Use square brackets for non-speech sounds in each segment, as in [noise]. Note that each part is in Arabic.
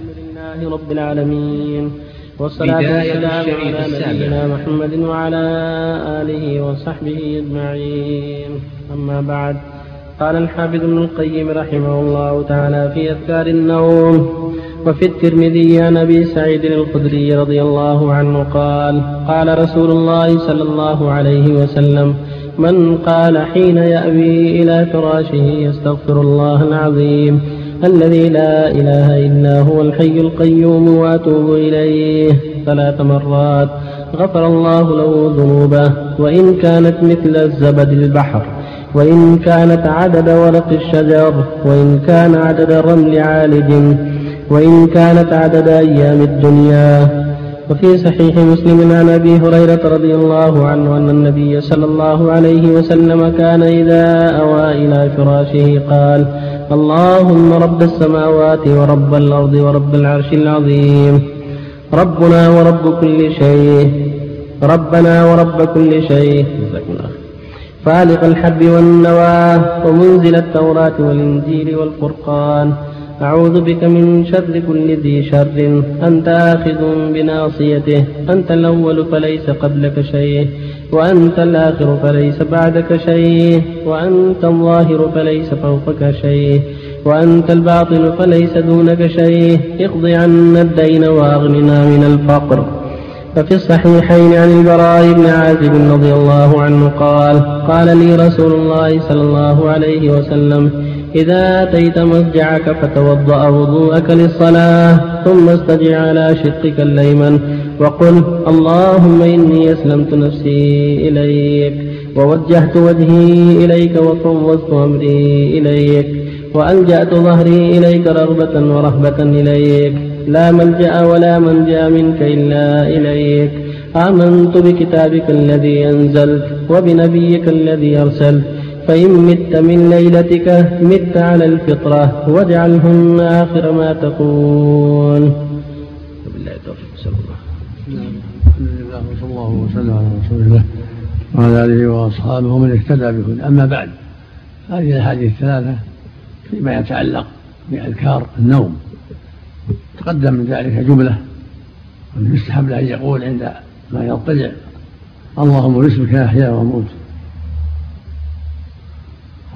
الحمد لله رب العالمين. والصلاة والسلام على نبينا محمد وعلى آله وصحبه أجمعين. أما بعد قال الحافظ ابن القيم رحمه الله تعالى في أذكار النوم وفي الترمذي عن ابي سعيد الخدري رضي الله عنه قال قال رسول الله صلى الله عليه وسلم من قال حين يأوي إلى فراشه يستغفر الله العظيم. الذي لا إله إلا هو الحي القيوم وأتوب إليه ثلاث مرات. غفر الله له ذنوبه. وإن كانت مثل الزبد البحر وإن كانت عدد ورق الشجر وإن كان عدد الرمل عالج وإن كانت عدد أيام الدنيا. وفي صحيح مسلم عن أبي هريرة رضي الله عنه أن النبي صلى الله عليه وسلم كان إذا أوى إلى فراشه قال اللهم رب السماوات ورب الأرض ورب العرش العظيم. ربنا ورب كل شيء. ربنا ورب كل شيء. فالق الحب والنوى ومنزل التوراة والإنجيل والفرقان. أعوذ بك من شر كل ذي شر. أنت آخذ بناصيته. أنت الأول فليس قبلك شيء. وأنت الآخر فليس بعدك شيء وأنت الظاهر فليس فوقك شيء وأنت الباطن فليس دونك شيء اقض عنا الدين وأغننا من الفقر. ففي الصحيحين عن البراء بن عازب رضي الله عنه قال قال لي رسول الله صلى الله عليه وسلم إذا أتيت مضجعك فتوضأ وضوءك للصلاة ثم استجع على شقك الأيمن وقل اللهم إني أسلمت نفسي إليك ووجهت وجهي إليك وفوضت أمري إليك وألجأت ظهري إليك رغبة ورهبة إليك لا ملجأ ولا منجأ منك إلا إليك آمنت بكتابك الذي أنزلت وبنبيك الذي أرسلت فإن مت من ليلتك مت على الفطرة واجعلهن آخر ما تقول وبالله التوفيق صلى الله الحمد لله وسلم على رسول الله وعلى آله وأصحابه ومن اهتدى بهن. أما بعد هذه الأحاديث الثلاثة فيما يتعلق بأذكار النوم. تقدم من ذلك جملة يستحب له أن يقول عند ما يضطجع اللهم باسمك أحيا وأموت.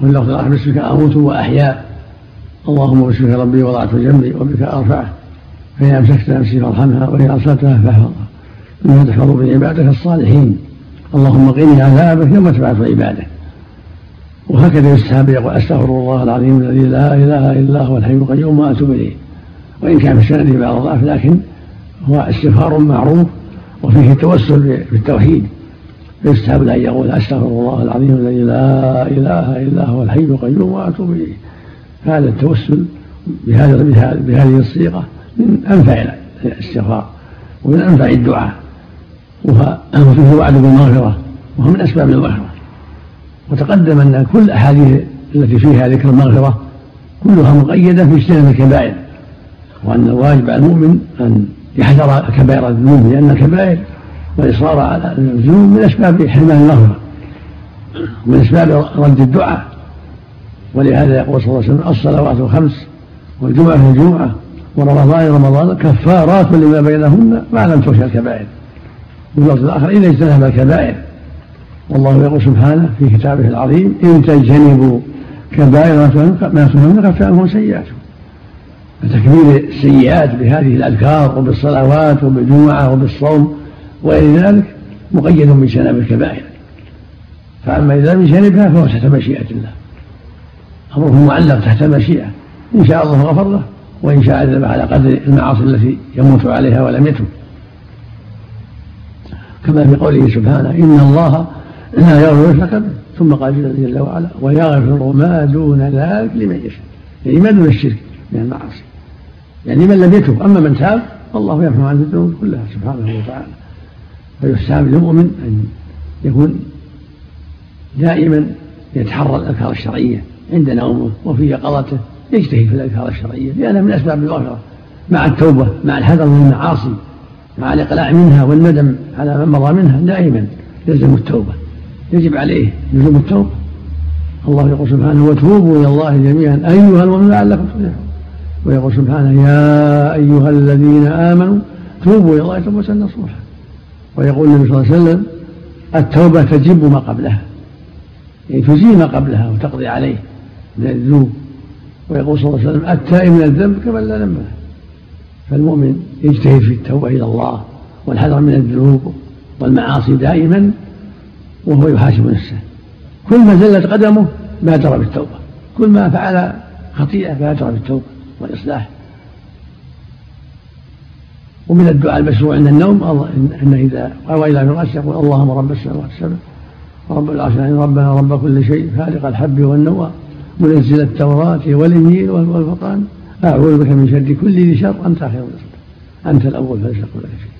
واللفظ الآخر باسمك أموت وأحيا اللهم باسمك ربي وضعت جنبي وبك أرفعه. فإن أمسكت نفسي فارحمها وإن أرسلتها فاحفظها. إنها تحفظ بعبادك الصالحين اللهم قني عذابك يوم تبعث عبادك. وهكذا يستحب يقول أستغفر الله العظيم الذي لا إله إلا هو الحي القيوم وأتوب إليه. وإن كان في السند بعض الضعف لكن هو استغفار معروف وفيه التوسل بالتوحيد يستحب أن يقول أستغفر الله العظيم الذي لا إله إلا هو الحي القيوم وأتوب إليه. هذا التوسل بهذه الصيغة من أنفع الاستغفار ومن أنفع الدعاء. وفيه وعد بالمغفرة وهو من أسباب المغفرة. وتقدم أن كل الأحاديث التي فيها ذكر المغفرة كلها مقيدة في اجتناب الكبائر وأن الواجب على المؤمن أن يحذر كبائر الذنوب لأن الكبائر والإصرار على الذنوب من أسباب حرمان المغفرة من أسباب رد الدعاء. ولهذا يقول صلى الله عليه وسلم الصلوات الخمس والجمعة في الجمعة ورمضان رمضان كفارات لما بينهن ما لم تغش الكبائر. واللفظ الآخر إذا اجتنب الكبائر. والله يقول سبحانه في كتابه العظيم إن تجتنبوا كبائر ما تنهون نكفر عنهم سيئاتهم فتكبير السيئات بهذه الأذكار وبالصلوات وبالجمعة وبالصوم وغير ذلك مقيد بجناب الكبائر. فأما إذا لم يجتنبها فهو تحت مشيئة الله. أمره معلق تحت المشيئة إن شاء الله غفر له وإن شاء عذب على قدر المعاصي التي يموت عليها ولم يتب كما في قوله سبحانه إن الله لا يغفر به ثم قال جل وعلا ويغفر ما دون ذلك لمن يشاء. يعني ما دون الشرك من المعاصي؟ يعني من لم يتب؟ أما من تاب فالله يغفر عنه الذنوب كلها سبحانه وتعالى. فيستحب للمؤمن أن يكون دائما يتحرى الأذكار الشرعية عند نومه وفي يقظته يجتهد في الأذكار الشرعية لأنها من أسباب المغفرة. مع التوبة مع الحذر من المعاصي مع الإقلاع منها والندم على من مضى منها دائما يلزم التوبة يجب عليه لزوم التوبة. الله يقول سبحانه وتوبوا إلى الله جميعا أيها المؤمنون لعلكم تفلحون. ويقول سبحانه يا أيها الذين آمنوا توبوا إلى الله توبة نصوحا. ويقول النبي صلى الله عليه وسلم التوبة تجب ما قبلها. يعني تزيل ما قبلها وتقضي عليه من الذنوب. ويقول صلى الله عليه وسلم التائب من الذنب كمن لا ذنب له. فالمؤمن يجتهد في التوبة إلى الله والحذر من الذنوب والمعاصي دائما وهو يحاسب نفسه. كل ما زلت قدمه بادر بالتوبة. كل ما فعل خطيئة بادر بالتوبة والإصلاح. ومن الدعاء المشروع عند النوم أنه إذا قوى إلى فراشه يقول اللهم رب السماوات السبع ورب العرش ربنا رب كل شيء خالق الحب والنوى منزل التوراة والإنجيل والفرقان. أعوذ بك من شر كل ذي شر أنت آخر أنت الأول فليس قبلك شيء.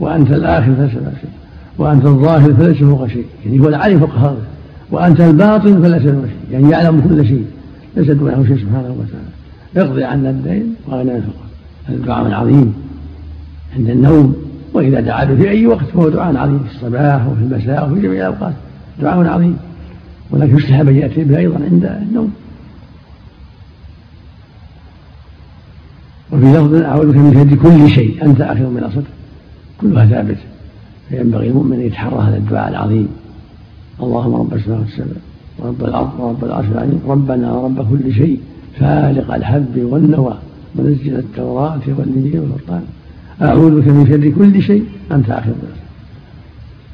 وأنت الآخر فليس بعد شيء. وأنت الظاهر فليس فوق شيء. يعني هو العالم فوق هذا. وأنت الباطن فليس دون شيء. يعني يعلم كل شيء. ليس دونه شيء سبحانه وتعالى. اقضي عنا الدين وأغنى الفقر. هذا دعاء عظيم عند النوم. وإذا دعا في أي وقت فهو دعاء عظيم. في الصباح وفي المساء وفي جميع الأوقات. دعاء عظيم. ولكن يستحب أن يأتي به أيضا عند النوم. وفي لفظ أعوذ بك من شر كل شيء. أنت آخر من أصدق كلها ثابت. فينبغي المؤمن أن يتحرى هذا الدعاء العظيم. اللهم رب السماوات السبع ورب الأرض ورب العرش العظيم. ربنا رب كل شيء. فالق الحب والنوى. منزل التوراة والإنجيل والقرآن أعوذ بك من شر كل شيء. أنت آخر من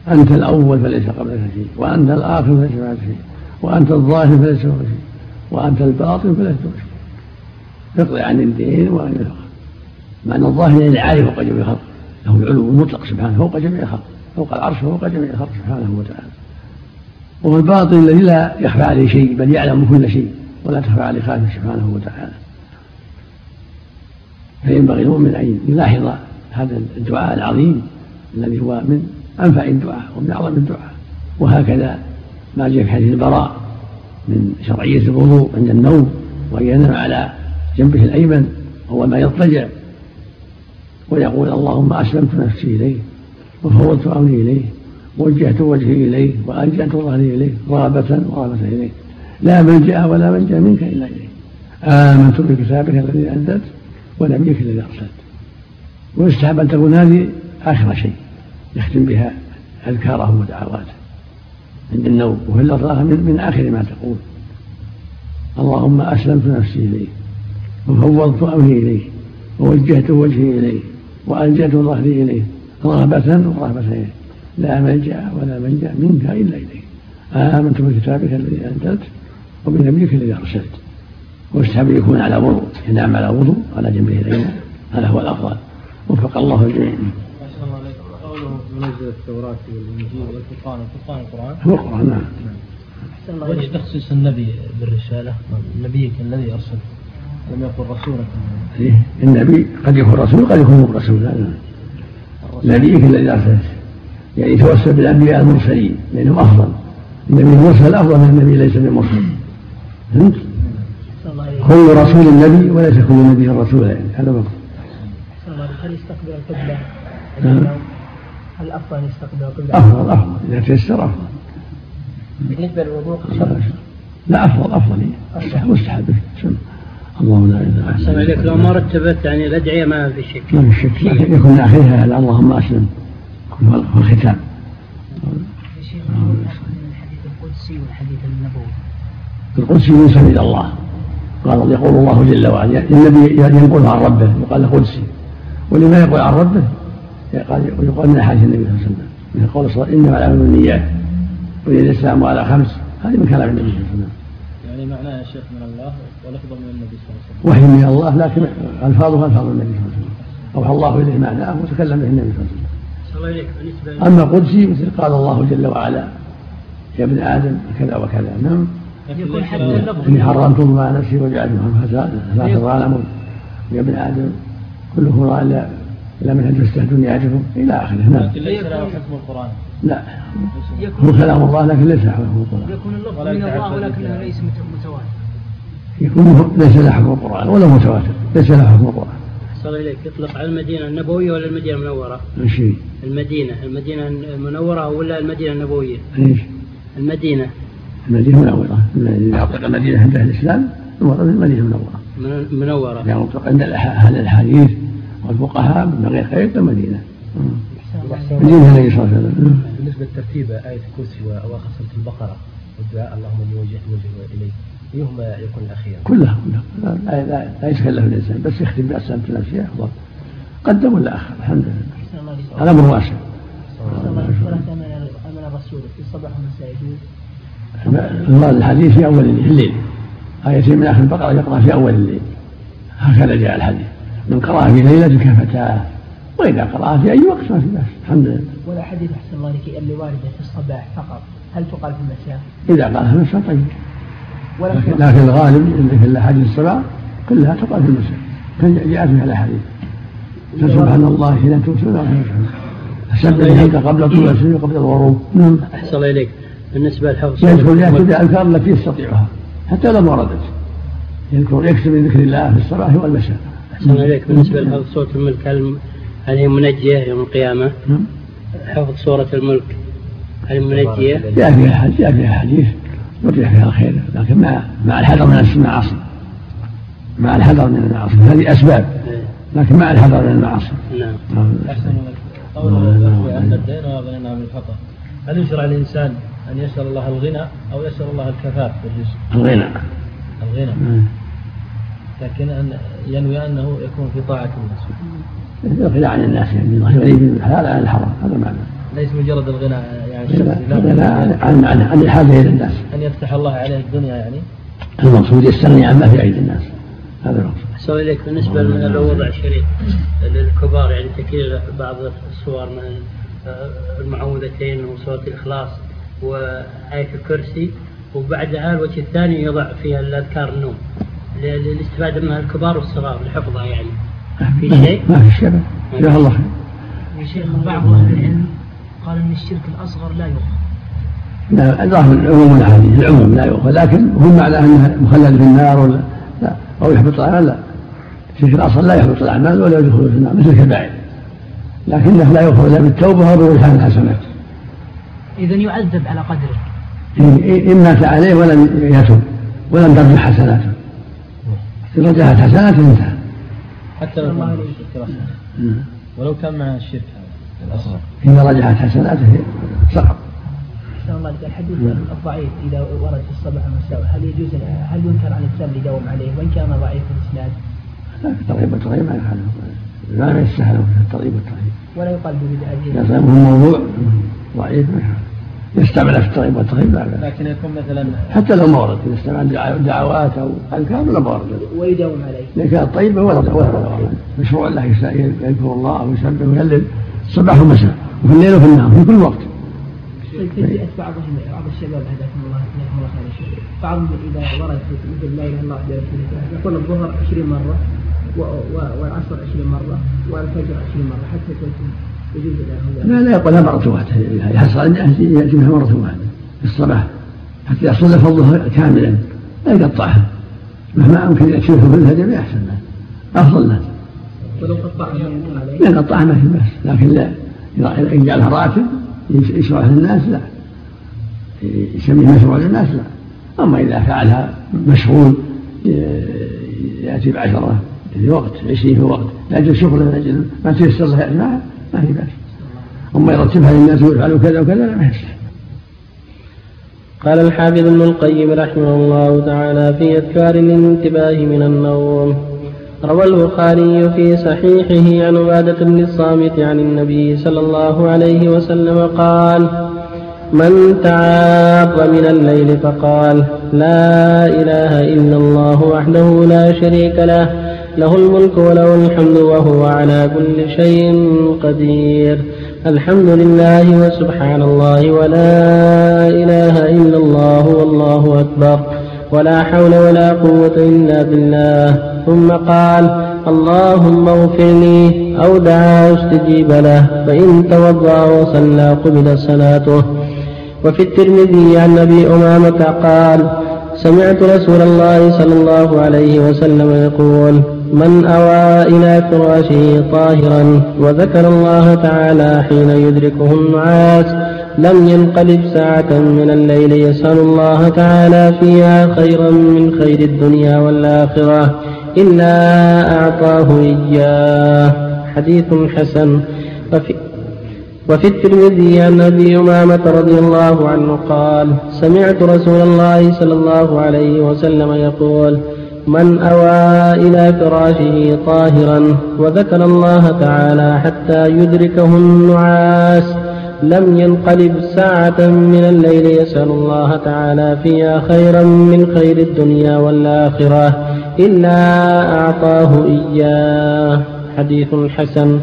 أنت الأول فليس قبلك شيء. وأنت الآخر فليس بعد شيء. وأنت الظاهر فليس فوق شيء. وأنت الباطن فليس فوق شيء. يقضي عن الدين وعن الخلق معنى الظاهر يعني العالي فوق جميع الخلق. له العلو المطلق سبحانه فوق جميع الخلق. فوق العرش فوق جميع الخلق سبحانه وتعالى. وهو الباطن الذي لا يخفى عليه شيء بل يعلم كل شيء ولا تخفى عليه خافه سبحانه وتعالى. فينبغي المؤمن أن يلاحظ هذا الدعاء العظيم الذي هو من أنفع الدعاء ومن أعظم الدعاء. وهكذا ما جاء في حديث البراء من شرعية الوضوء عند النوم وان ينام على جنبه الأيمن هو ما يضطجع ويقول اللهم أسلمت نفسي إليه وفوضت أمري إليه ووجهت وجهي إليه وألجأت ظهري إليه رغبة ورهبه إليه لا ملجأ ولا منجأ منك إلا إليه. آمنت بكتابك الذي أنزلت ونبيك الذي أرسلت. ويستحب أن تكون هذه آخر شيء يختم بها أذكاره ودعواته. عند النوم وفي اللفظ من, من آخر ما تقول. اللهم أسلمت نفسي إليه. وفوضت أمري إليه ووجهت وجهي إليه والجأت ظهري إليه رغبة ورهبة اليه لا ملجا ولا منجا منك إلا اليك آمنت بكتابك الذي أنزلت وبنبيك الذي أرسلت. ويستحب يكون على وضوء. ينام على وضوء على جنبه الأيمن. هذا هو الأفضل. وفق الله الجميع. قوله منزل التوراة والإنجيل والفرقان الفرقان القرآن هو القرآن. نعم. وجه تخصيص النبي بالرسالة نبيك الذي أرسل لم يكن رسولا النبي قد يكون رسول قد يكون رسول نعم نبيك الذي أرسلت. يعني يتوسل بالأنبياء المرسلين لأنهم أفضل. النبي المرسل أفضل من النبي ليس بالمرسل فهمت؟ كل رسول نبي وليس كل نبي رسول يعني هذا هو. هل يستقبل القبلة. هل أفضل يستقبل القبلة؟ أفضل أفضل. إذا تيسر أفضل. بالنسبة للوضوء لا أفضل أفضل. مستحب اللهم لا إله احسن عليك لو ما رتبت يعني الأدعية ما في شك. ما في شك. لكن يكون اخرها اللهم أسلم. هو الختام الحديث القدسي والحديث النبوي القدسي ينسب إلى الله. قال يقول الله جل وعلا النبي ينقل عن ربه. يقال قدسي. ولما يقول عن ربه؟ يقال يقال من احاديث النبي صلى الله عليه وسلم. من قول صلى الله عليه وسلم إنما الاعمال بالنيات وإذا الاسلام على خمس. هذه من كلام النبي صلى الله عليه وسلم. يعني معناه يا شيخ من الله من النبي صلى الله عليه وحي وسلم من الله لكن ألفاظه ألفاظ النبي صلى الله عليه وسلم. اوحى الله إليه معناه وتكلم به النبي صلى الله عليه وسلم. أما قدسي مثل قال الله جل وعلا يا ابن آدم كذا وكذا. نعم. يكون حتى اللفظ. إني حرمت مع نفسي وجعلته فلا تظالمون يا ابن آدم كلكم راء الا إلا من تستهدون يعرفهم إلى آخره. نعم. لكن ليس له حكم القرآن. لا. هو كلام الله لكن ليس حكم القرآن. يكون اللفظ من الله ولكنه ليس متواتر. يكون ليس له حكم القرآن ولا متواتر ليس له حكم القرآن. أحسن إليك. يطلق على المدينة النبوية ولا المدينة المنورة؟ شيء. المدينة. المدينة المنورة ولا المدينة النبوية؟ إيش؟ المدينة. المدينة منوره الذي يعطيك المدينة عند أهل الإسلام المراد المدينة المنورة. منورة. يعني عند أهل الحديث والفقهاء من غير خير المدينة. مدينة النبي صلى الله عليه وسلم بالنسبة للترتيب آية الكرسي وأواخر سورة البقرة والدعاء اللهم اني وجهت وجهي إليك. ايهما يكون الاخير؟ كلها كلها. لا, لا, لا يتكلف الإنسان. بس يختم باسلامة نفسه افضل قدم ولا آخر؟ الحمد لله. هذا أمر واسع امن الرسول في الصباح والمساء المراد الحديث في أول الليل. آيتين من آخر البقرة يقرأ في أول الليل. هكذا جاء الحديث. من قرأ في ليلة كفتاه. وإذا قرأ في أي وقت ما في بأس الحمد لله. ولا حديث أحسن الله لك اللي واردة في الصباح فقط. هل تقال في المساء؟ إذا قالها في المساء طيب. لكن, لكن الغالب في الأحاديث السبع كلها تقال في المساء جاءت فيها الأحاديث. فسبحان الله حين تمسون سبح انت قبل طلوع الشمس وقبل الغروب. نعم. أحسن إليك. بالنسبة للحفظ يذكر ياتي بالاذكار التي يستطيعها. حتى لو ما وردت يذكر يكتب من ذكر الله في الصباح والمساء أحسن إليك. بالنسبة لحفظ سوره الملك هل هي منجية يوم القيامة؟ نعم. حفظ سوره الملك هل منجية؟ جاء فيها حديث جاء فيها حديث يرجع فيها الخير. لكن مع مع الحذر من المعاصي. مع الحذر من المعاصي. هذه أسباب. إيه. لكن مع الحذر من المعاصي. نعم. أحسن قوله أن الدين وغنى من الخطا هل يشرع الانسان أن يسال الله الغنى أو يسال الله الكفاف في الرزق؟ الغنى. الغنى. نعم. لكن أن ينوي أنه يكون في طاعة الناس. الغنى عن الناس يعني غني بالحلال عن الحرام. هذا معنى. ليس مجرد الغنى يعني لا, لا, عن عن عن الحاجة إلى الناس أن يفتح الله عليه الدنيا يعني؟ المقصود يستغني عما في ايدي الناس. هذا المقصود. أحسن إليك. بالنسبة لو وضع شريط للكبار يعني تكرير بعض الصور من المعوذتين وسورة الإخلاص وآية الكرسي وبعدها الوجه الثاني يضع فيها الأذكار النوم. للاستفادة منها الكبار والصغار لحفظها يعني. في شيء؟ ما في شيء. جزاه الله. خير يا شيخ بعض أهل العلم. قال أن الشرك الأصغر لا يؤخذ. لا ظاهر العموم الحديث العموم لا يؤخذ لكن هو معنى أنه مخلد في النار ولا لا أو يحبط الاعمال لا. الشرك الأصغر لا يحبط الأعمال ولا يدخل في النار مثل الكبائر. لكنه لا يؤخذ إلا بالتوبة وبرجحان الحسنات. اذا يعذب على قدره. إن مات عليه ولم يتب ولم ترجح حسناته إن رجحت حسناته انتهى. حتى لو كان ولو كان مع الشرك. الأصغر إذا رجحت حسناته سقط الله الحديث الضعيف اذا ورد في الصباح والمساء هل يجوز هل ينكر عن الانسان اللي يداوم عليه وان كان ضعيف الاسناد؟ لا الترغيب والترغيب ما يخالف لا يستاهل في الترغيب والترغيب ولا يقال ببدعه اذا موضوع ضعيف يستعمل في الترغيب والترهيب لكن يكون مثلا حتى لو ما ورد اذا استعمل دعوات أو اذكار ولا ما ورد ويداوم عليه اذا كانت طيبه ولا ولا مشروع له يذكر الله ويسبح ويهلل الصباح والمساء وفي الليل وفي النهار في كل وقت. بعضهم بعض الشباب هداكم الله جزاكم الله خير بعضهم اذا ورد مثل لا اله الا الله وحده لا يقول الظهر 20 مرة والعصر 20 مرة والفجر 20 مرة حتى تكون لا لا يقولها مرة واحدة. يحصل يأتي مرة واحدة في الصباح. حتى يحصل له فضلها كاملا لا يقطعها. مهما أمكن يكشفه بالهدم أحسن له أفضل له ولو قطعها ما يقطعها ما في بأس لكن لا. إذا يجعلها راتب يشرع للناس لا. يسميه مشروع للناس لا. أما إذا فعلها مشغول يأتي بعشرة في وقت عشرين في وقت لأجل شغل من أجل ما تيسر له معها ما في بأس. أما يرتبها للناس ويفعلوا كذا وكذا لا ما يصلح قال الحافظ ابن القيم رحمه الله تعالى في أذكار الانتباه من النوم. روى البخاري في صحيحه عن عبادة بن الصامت عن النبي صلى الله عليه وسلم قال من تعاط من الليل فقال لا إله إلا الله وحده لا شريك له له الملك وله الحمد وهو على كل شيء قدير الحمد لله وسبحان الله ولا إله إلا الله والله أكبر ولا حول ولا قوة إلا بالله ثم قال اللهم اغفر لي أو دعا أستجيب له فإن توضأ وصلى قبل صلاته. وفي الترمذي عن أبي أمامة قال سمعت رسول الله صلى الله عليه وسلم يقول من أوى إلى فراشه طاهرا وذكر الله تعالى حين يدركه النعاس لم ينقلب ساعة من الليل يسأل الله تعالى فيها خيرا من خير الدنيا والآخرة. إلا أعطاه إياه. حديث حسن. وفي وفي الترمذي عن أبي أمامة رضي الله عنه قال سمعت رسول الله صلى الله عليه وسلم يقول من أوى إلى فراشه طاهرا وذكر الله تعالى حتى يدركه النعاس لم ينقلب ساعة من الليل يسأل الله تعالى فيها خيرا من خير الدنيا والآخرة. إلا أعطاه إياه. حديث حسن.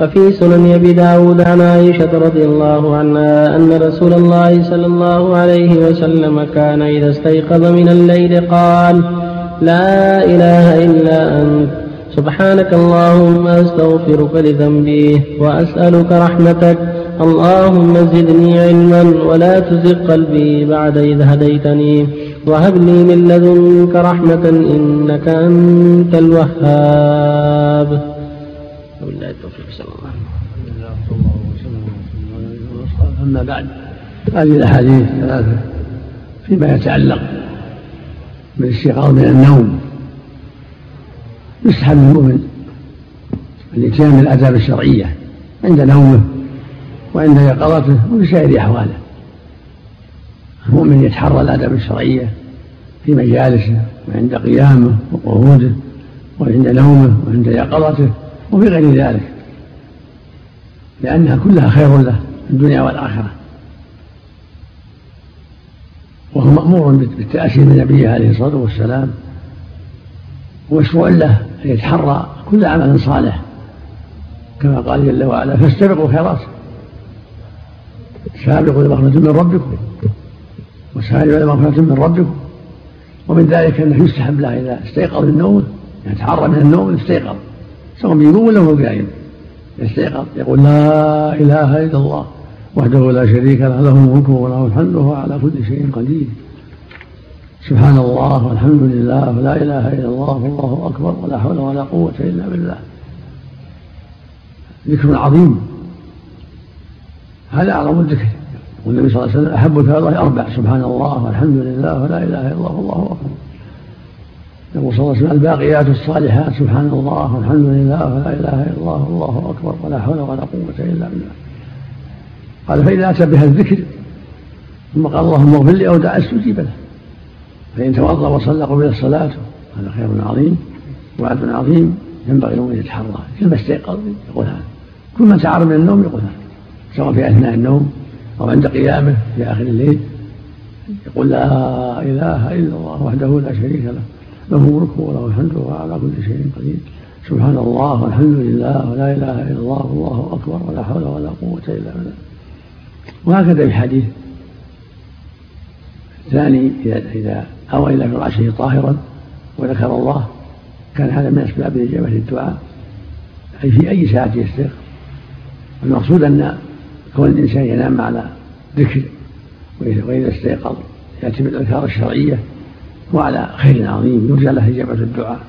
وفي سنن أبي داود عن عائشة رضي الله عنها أن رسول الله صلى الله عليه وسلم كان إذا استيقظ من الليل قال لا إله إلا أنت. سبحانك اللهم أستغفرك لذنبي وأسألك رحمتك. اللهم زدني علما ولا تزغ قلبي بعد إذ هديتني. وهب لي من لدنك رحمة إنك أنت الوهاب. وبالله التوفيق صلى الله عليه وسلم. أما بعد هذه الأحاديث ثلاثة فيما يتعلق بالاستيقاظ من النوم يسحب المؤمن الإتيان بالآداب الشرعية عند نومه وعند يقظته وفي سائر أحواله. المؤمن يتحرى الآداب الشرعية في مجالسه وعند قيامه وقعوده وعند نومه وعند يقظته وفي غير ذلك لأنها كلها خير له في الدنيا والآخرة. وهو مأمور بالتأسي من نبيه عليه الصلاة والسلام ومشروع له أن يتحرى كل عمل صالح. كما قال جل وعلا فاستبقوا الخيرات سابقوا إلى من ربكم. وسارعوا إلى مغفرة من ربكم. ومن ذلك أنه يستحب له إذا استيقظ من نومه يتحرى من النوم يستيقظ سواء بيقوم ولا هو قايم يستيقظ يقول لا إله إلا الله وحده لا شريك له له الملك وله الحمد وهو على كل شيء قدير. سبحان الله والحمد لله ولا إله إلا الله والله أكبر ولا حول ولا قوة إلا بالله. ذكر عظيم. هذا أعظم الذكر. والنبي صلى الله عليه وسلم أحب الله أربع سبحان الله والحمد لله ولا إله إلا الله والله أكبر. يقول صلى الله عليه وسلم الباقيات الصالحات سبحان الله والحمد لله ولا إله إلا الله والله أكبر ولا حول ولا قوة إلا بالله. قال فإذا أتى بها الذكر ثم قال اللهم اغفر لي أو دعا استجيب له. فإن توضأ وصلى قبل الصلاة هذا خير عظيم وعد عظيم ينبغي له ان يتحرى كلما استيقظ يقول هذا. كل من تعار من النوم يقول هذا سواء في أثناء النوم أو عند قيامه في آخر الليل يقول لا إله إلا الله وحده لا شريك له له ملكه وله الحمد وهو على كل شيء قدير. سبحان الله والحمد لله ولا إله إلا الله والله أكبر ولا حول ولا قوة إلا بالله. وهكذا في حديث الثاني إذا إذا أوى إلى فراشه طاهرا وذكر الله كان هذا من أسباب إجابة الدعاء. أي في أي ساعة يستيقظ. المقصود أن كون الإنسان ينام على ذكر واذا استيقظ يأتي بالأذكار الشرعية وعلى خير عظيم يرجى له إجابة الدعاء.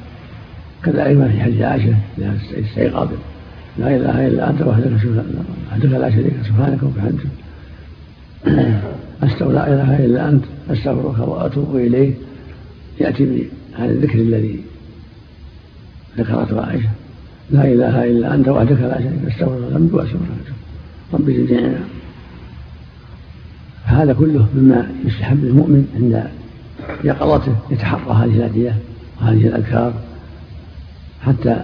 كذلك ما في حديث عائشة إذا استيقظ لا إله إلا أنت وحدك لا شريك سبحانك وبحمدك. [clears throat] أستغفر لا إله إلا أنت أستغفرك وأتوب إليك. يأتي بهذا الذكر الذي ذكرته عائشة. لا إله إلا أنت وحدك لا شريك أستغفر ذنبي وأستغفر ربي زدني هذا كله مما يستحب للمؤمن عند يقظته يتحرى هذه الأدعية وهذه الأذكار حتى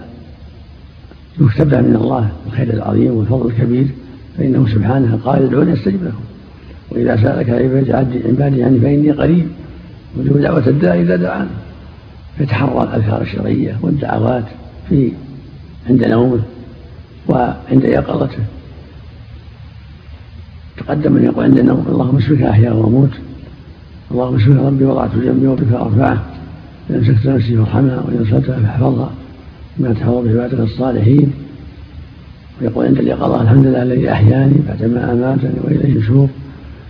يكتب من الله الخير العظيم والفضل الكبير فإنه سبحانه قال ادعوني أستجب لكم. وإذا سألك عبادي عني فإني قريب وجب دعوة الداعي إذا دعان. يتحرى الأذكار الشرعية والدعوات في عند نومه وعند يقظته. تقدم من يقول عند النوم اللهم اشفك أحيا وأموت. اللهم اشفك ربي وضعت جنبي وبك أرفعه. ان امسكت نفسي فارحمها وان ارسلتها فاحفظها بما تحفظ بعبادك الصالحين. ويقول عند اليقظه الحمد لله الذي أحياني بعدما أماتني وإليه النشور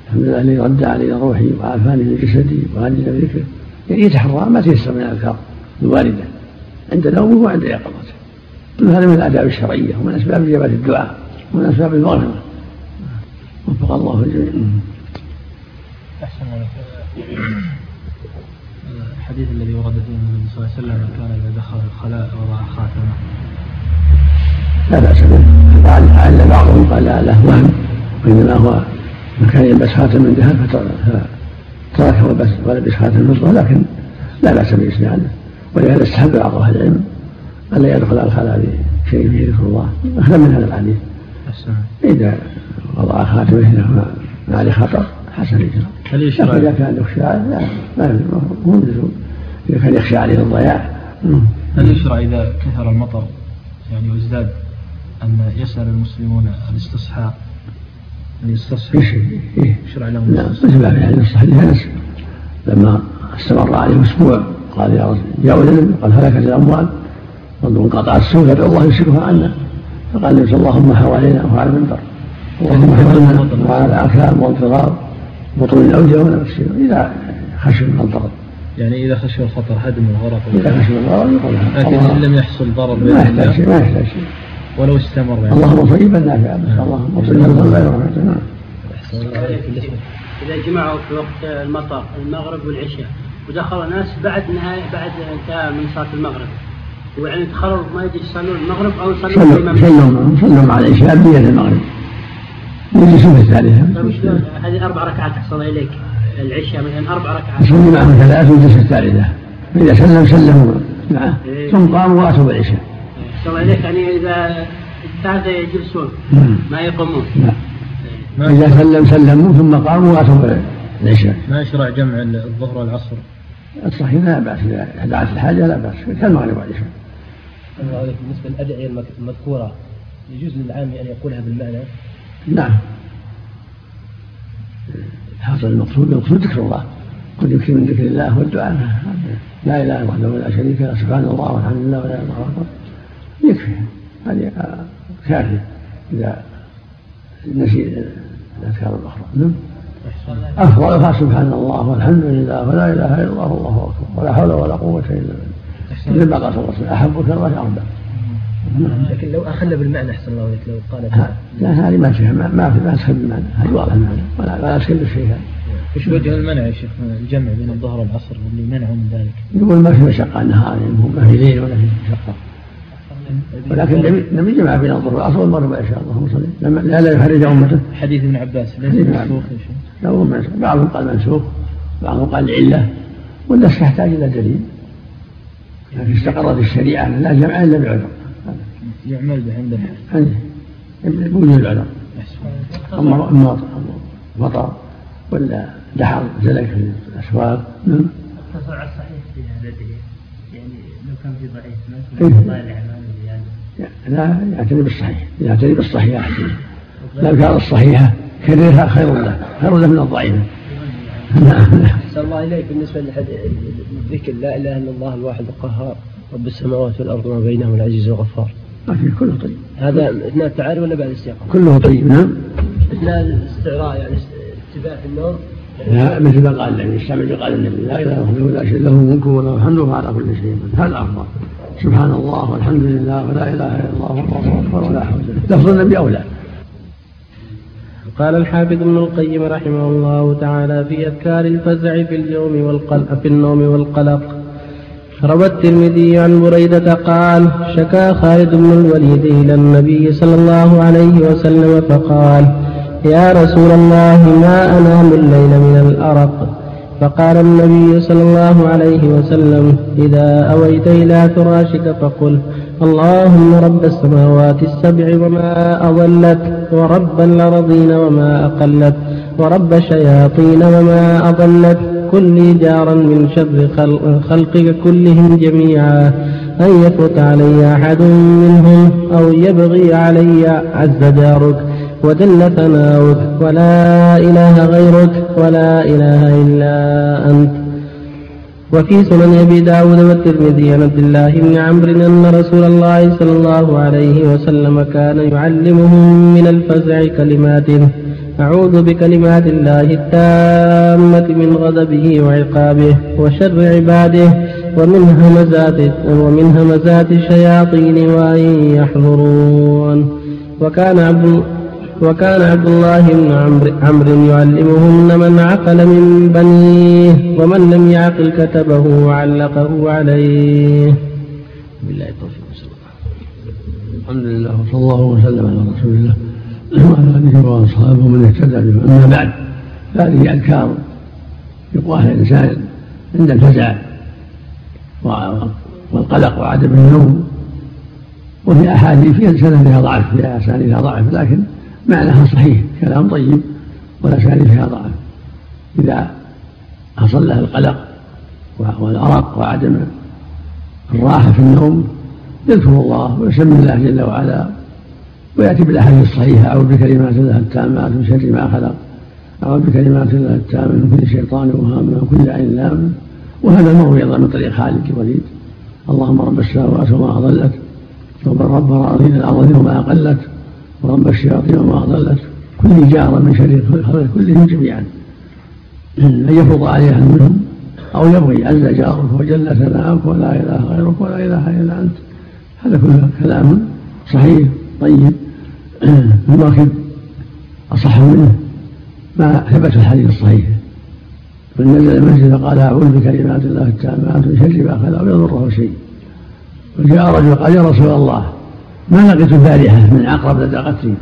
الحمد لله الذي رد علي روحي وعافاني من جسدي وهدني بذكره يعني يتحرى ما تيسر من الأذكار الواردة. عند نومه وعند يقظته كل هذا من الآداب الشرعية ومن أسباب إجابة الدعاء ومن أسباب المغفرة. وفق الله الجميع. أحسن [clears throat] الحديث الذي ورد فيه النبي صلى الله عليه وسلم كان إذا دخل الخلاء وضع خاتمة. لا بأس به. لعل بعضهم قال له وهم. وإنما هو كان يلبس خاتم من ذهب فتركه ولبس خاتم من فضة. لكن لا بأس بإسناده ولهذا استحب بعض أهل العلم ألا يدخل الخلاء بشيء فيه ذكر الله. أخذا من هذا الحديث. إذا وضع خاتمه ما عليه خطر حسن الإجراء هل يشرع إذا كان يخشى لا ما هو إذا كان يخشى عليه الضياع هل يشرع إذا كثر المطر يعني وازداد أن يسأل المسلمون الاستصحاء؟ أن يستصحوا إيه. يشرع لهم نعم مثل ما في حديث الصحيح أنس لما استمر عليه أسبوع قال يا رجل جاءوا النبي قال هلكت الأموال وانقطع السوق فادعو الله يمسكها عنا فقال النبي اللهم حوالينا وعلى المنبر. وعلى الأكلام والضراب بطون الأودية ونفسه إذا خشي من الضرر يعني إذا خشي الخطر هدم الغرق. إذا خشي الضرر يقولها لكن إن لم يحصل ضرر ما يحتاج شيء ما يحتاج شيء. ولو استمر يعني. اللهم طيبا نافعا اللهم طيبا غير نعم. إذا جمعوا في وقت المطر المغرب والعشاء ودخلوا ناس بعد نهاية بعد انتهاء من صلاة المغرب. ويعني دخلوا ما يجي يصلون المغرب أو يصلون صلوا صلوا مع العشاء بنية المغرب. يجلسون في الثالثة هذه أربع ركعات أحصل إليك العشاء مثلا أربع ركعات. يصلي معهم ثلاث ويجلس الثالثة فإذا سلم سلموا معه إيه. ثم قاموا وأتوا بالعشاء أحسن إليك يعني إذا الثالثة يجلسون نعم. ما يقومون. لا نعم. إذا سلم سلموا ثم قاموا وأتوا بالعشاء ما يشرع جمع الظهر والعصر؟ الصحيح لا بأس. إذا دعت الحاجة لا بأس. كالمغرب والعشاء بالنسبة للأدعية المذكورة يجوز للعامي أن يقولها بالمعنى؟ نعم. حاصل المقصود المقصود ذكر الله. قل يكفي من ذكر الله والدعاء لا إله وحده لا شريك له سبحان الله والحمد لله ولا إله إلا الله. يكفي. هذه كافيه إذا نسي الأذكار الأخرى. نعم. أفضلها سبحان الله والحمد لله ولا إله إلا الله والله أكبر ولا حول ولا قوة إلا بالله. مثل ما قال صلى الله عليه وسلم أحبك الله أربع لكن لو أخل بالمعنى أحسن الله عليك لو قال لا هذه ما فيها ما ما ما تخل بالمعنى هذه واضح المعنى ولا لا تخل بالشيء هذا إيش وجه المنع يا شيخ الجمع بين الظهر والعصر واللي منعوا من ذلك؟ يقول ما في مشقة النهار يعني ما في ليل ولا في مشقة ولكن النبي جمع بين الظهر والعصر والمغرب والعشاء اللهم صل لا لا يحرج أمته. حديث ابن عباس ليس منسوخ يا شيخ. لا هو منسوخ. بعضهم قال منسوخ بعضهم قال عله والناس تحتاج إلى دليل. لكن استقرت الشريعة لا جمع إلا بعذر. يعمل به عندنا عنده بوجود العذر اما مطر ولا دحر زلك في الأسواق. نعم. اقتصر على الصحيح في هذا يعني لو كان في ضعيف ما لا يعتني بالصحيح يعتني بالصحيح. [laughs] احسن الافكار الصحيحة كررها خير له خير له من الضعيفه [laughs] نعم. الله إليك. بالنسبة للذكر لا إله إلا الله الواحد القهار رب السماوات والأرض وما بينهما العزيز الغفار. لكن كله طيب. هذا اثناء التعاري ولا بعد الاستيقاظ؟ كله طيب نعم. اثناء الاستعراء يعني اتباع في النوم. لا مثل ما قال النبي يستعمل قال النبي. لا اله الا الله شيء له ملك وله الحمد وهو على كل شيء هذا أفضل. سبحان الله والحمد لله ولا إله إلا الله والله أكبر ولا حول لفظ النبي أولى. قال الحافظ ابن القيم رحمه الله تعالى في أذكار الفزع في اليوم والقلق في النوم والقلق. روى الترمذي عن بريدة قال شكا خالد بن الوليد إلى النبي صلى الله عليه وسلم فقال يا رسول الله ما أنام الليل من الأرق؟ فقال النبي صلى الله عليه وسلم إذا أويت إلى فراشك فقل اللهم رب السماوات السبع وما أضلت ورب الأرضين وما أقلت ورب الشياطين وما أضلت كن لي جارا من شر خلقك كلهم جميعا أن يفوت علي أحد منهم أو يبغي علي عز جارك وجل ثناؤك ولا إله غيرك ولا إله إلا أنت. وفي سنن أبي داود والترمذي عن عبد الله بن عمرو أن رسول الله صلى الله عليه وسلم كان يعلمهم من الفزع كلمات. أعوذ بكلمات الله التامة من غضبه وعقابه وشر عباده ومن همزات ومن همزات الشياطين وأن يحضرون. وكان عبد وكان عبد الله بن عمرو يعلمهن من عقل من بنيه ومن لم يعقل كتبه وعلقه عليه. بالله التوفيق الحمد لله وصلى الله وسلم على رسول الله. وعلى اله واصحابه من اهتدى به أما بعد فهذه أذكار يقواها الإنسان عند الفزع والقلق وعدم النوم وفي أحاديث في سندها ضعف في اسانيدها ضعف لكن معناها صحيح كلام طيب والاسانيد فيها ضعف. إذا حصل له القلق والأرق وعدم الراحة في النوم يذكر الله ويسمي الله جل وعلا ويأتي بالأحاديث الصحيحة أعوذ بكلمات الله التامات من شر ما خلق أعوذ بكلمات الله التامات من كل شيطان وهام من كل عين لام وهذا المروي أيضا من طريق خالد الوليد. اللهم رب السماوات وما أضلت رب الارضين الارضين وما أقلت ورب الشياطين وما أضلت كل جار من شر الخلق كلهم جميعا. ان يفرض عليها منهم أو يبغي عز جارك وجل ثناؤك ولا إله غيرك ولا إله إلا أنت. هذا كله كلام صحيح طيب. [clears throat] الواكب أصح منه. ما ثبت الحديث الصحيح. من نزل المسجد فقال أعوذ بكلمات الله التامات من شر ما خلق ويضره شيء. وجاء رجل قال يا رسول الله ما لقيت البارحة من عقرب لدغتني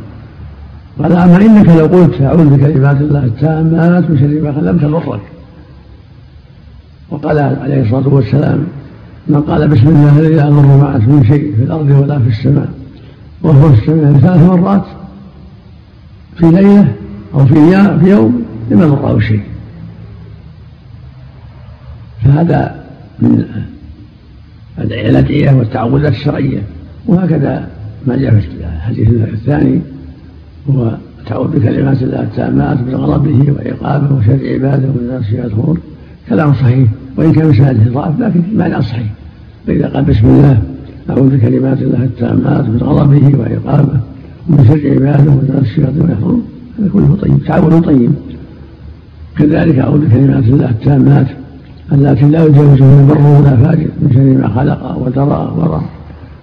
قال أما إنك لو قلت أعوذ بكلمات الله التامات من شر ما خلق لم تضرك. وقال عليه الصلاة والسلام من قال بسم الله الذي لا يضر مع اسمه شيء في الأرض ولا في السماء. وهو السماء ثلاث مرات في ليلة أو في يوم لم يضره شيء. فهذا من الأدعية والتعوذات الشرعية. وهكذا ما جاء في الحديث الثاني هو تعوذ بكلمات الله التامات من غضبه وعقابه وشر عباده ومن الناس يدخلون كلام صحيح وإن كان بسنده ضعف لكن معنى صحيح. فإذا قال بسم الله أعوذ بكلمات الله التامات من غضبه وعقابه ومن شر عباده ومن الشياطين ويحضرون هذا كله طيب تعاون طيب. كذلك أعوذ بكلمات الله التامات التي لا يجاوزهن بر ولا فاجر من شر ما خلق وترى ورى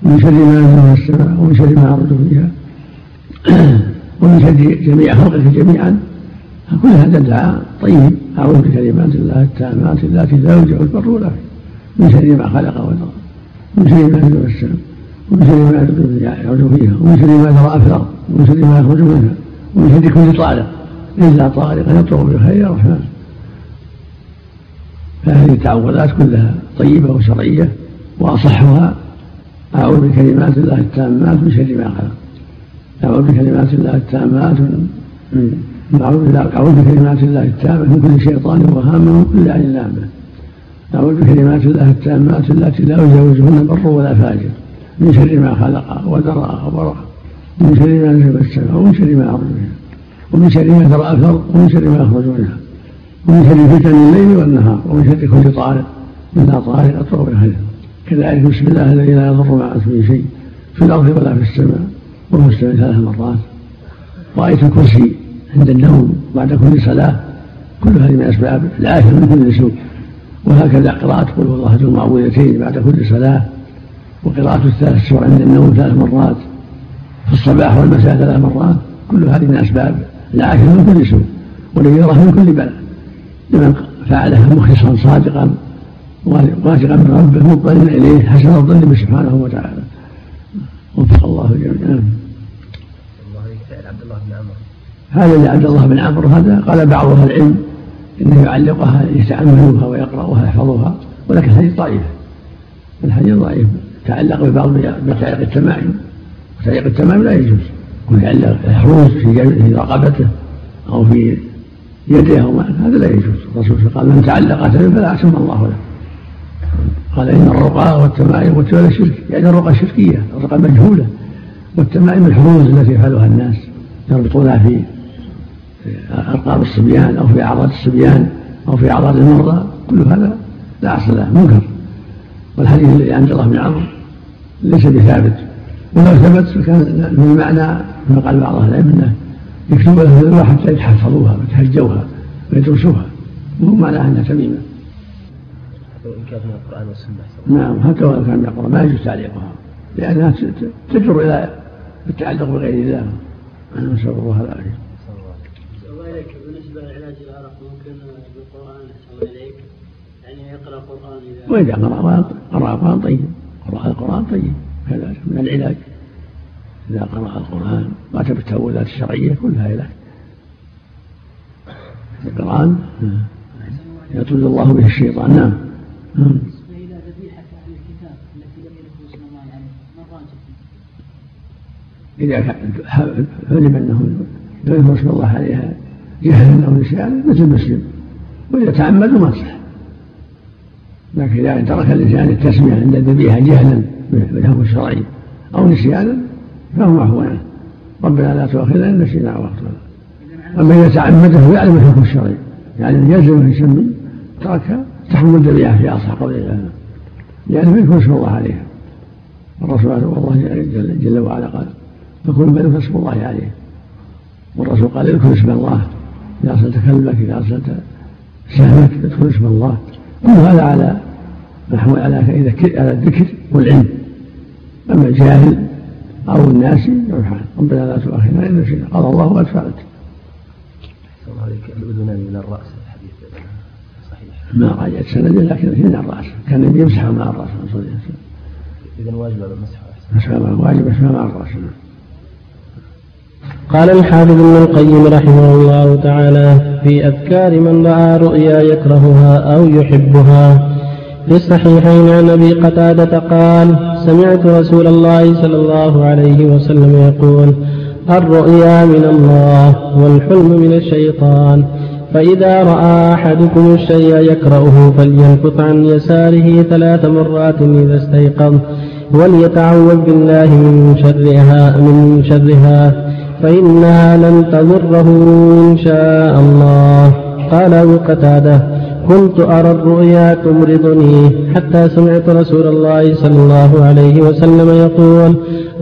ومن شر ما ينزل من السماء ومن شر ما يعرج فيها [clears throat] ومن شر جميع خلقه جميعا. كل هذا الدعاء طيب. أعوذ بكلمات الله التامات التي لا يجاوز بر ولا فاجر من شر ما خلق وترى ومن شر ما ينزل السماء ومن شر ما يعرج فيها ومن شر ما ذرأ في الأرض ومن شر ما يخرج منها ومن شر كل طارق إلا طارق يطرق بالخير الرحمن فهذه التعوذات كلها طيبة وشرعية وأصحها أعوذ بكلمات الله التامات من شر ما خلق أعوذ بكلمات الله التامات من أعوذ بكلمات الله التامة من كل شيطان وهامة كل عين لامة أعوذ بكلمات الله التامات التي لا يجاوزهن بر ولا فاجر من شر ما خلق وذرى وبرأ من شر ما نزل السماء ومن شر ما منها ومن شر ما ذرأ الأرض ومن شر ما يخرج منها ومن شر فتن الليل والنهار ومن شر كل طارق إلا طارق أطرق بخير كذلك بسم الله الذي لا يضر مع اسمه شيء في الأرض ولا في السماء وهو السماء ثلاث مرات. رأيت الكرسي عند النوم بعد كل صلاة كل هذه من أسباب العافية من كل سوء. وهكذا قراءة قل الله أحد المعوذتين بعد كل صلاة وقراءة الثلاث سور عند النوم ثلاث مرات في الصباح والمساء ثلاث مرات كل هذه من أسباب العافية من كل سوء والغيرة من كل بلاء. لمن فعلها مخلصا صادقا واثقا من ربه مضطرا إليه حسن الظن به سبحانه وتعالى. وفق الله جميعا. هذا لعبد الله بن عمرو هذا قال بعض أهل العلم. إنه يعلقها يتاملوها ويقرأها ويحفظوها ولكن الحديث ضعيف. الحديث ضعيف. تعلق ببعض بتعليق التمائم. وتعليق التمائم لا يجوز. يكون يعلق الحروز في رقبته أو في يده أو هذا لا يجوز. الرسول قال من تعلق فلا اتم الله له. قال إن الرقى والتمائم والتوالى شرك يعني الرقى شركيه الرقى مجهولة. والتمائم الحروز التي يفعلها الناس يربطونها في أرقام الصبيان أو في أعراض الصبيان أو في أعراض المرضى كل هذا لا أصل له منكر. والحديث الذي عند الله بن عمرو ليس بثابت. ولو ثبت فكان من المعنى كما قال بعض أهل العلم أنه يكتب له حتى يتحفظوها ويتهجوها ويدرسوها. وهو معناه أنها تميمة. من القرآن والسنة. نعم حتى ولو كان من القرآن ما يجوز تعليقها. لأنها تجر إلى التعلق بغير الله. نسأل الله العافية بالنسبة لعلاج الأرق ممكن بالقرآن أحسن إليك يعني يقرأ القرآن إذا وإذا قرأ قرأ القرآن طيب قرأ القرآن طيب كذلك من العلاج. إذا قرأ القرآن وأتى بالتأويلات الشرعية كلها علاج. القرآن يطرد الله به الشيطان. نعم. نعم. إذا كان علم أنه يذكر اسم الله عليها جهلا أو نسيانا مثل المسلم. وإذا تعمدوا ما صح. لكن إذا ترك الإنسان التسمية عند الذبيحة جهلا بالحكم الشرعي أو نسيانا فهو معفو عنه ربنا لا تؤاخذنا إن نسينا أو أخطأنا. أما إذا تعمده يعلم الحكم الشرعي يعني يلزم يسمي تركها تحمل الذبيحة في أصح قول العلماء لأنه يكون اسم الله عليها. الرسول الله جل, جل وعلا قال فكل ما يذكر اسم الله عليه. والرسول قال اذكر اسم الله. إذا أرسلت كلبك إذا أرسلت سهمك اذكر اسم الله. كل هذا على محمول على على الذكر والعلم أما الجاهل أو الناس يرحم ربنا لا تؤاخذنا إن نسينا قال الله وقد فعلت. الأذنان من الرأس الحديث صحيح. ما راجعت سنده لكن من الرأس كان النبي يمسح مع الرأس صلى الله عليه وسلم. إذا واجب المسح مسح واجب مسح مع الرأس. قال الحافظ ابن القيم رحمه الله تعالى في أذكار من رأى رؤيا يكرهها أو يحبها في الصحيحين عن أبي قتادة قال سمعت رسول الله صلى الله عليه وسلم يقول الرؤيا من الله والحلم من الشيطان فإذا رأى أحدكم الشيء يكرهه فلينفث عن يساره ثلاث مرات إذا استيقظ وليتعوذ بالله من شرها من شرها فإنها لن تضره إن شاء الله. قال أبو قتادة كنت أرى الرؤيا تمرضني حتى سمعت رسول الله صلى الله عليه وسلم يقول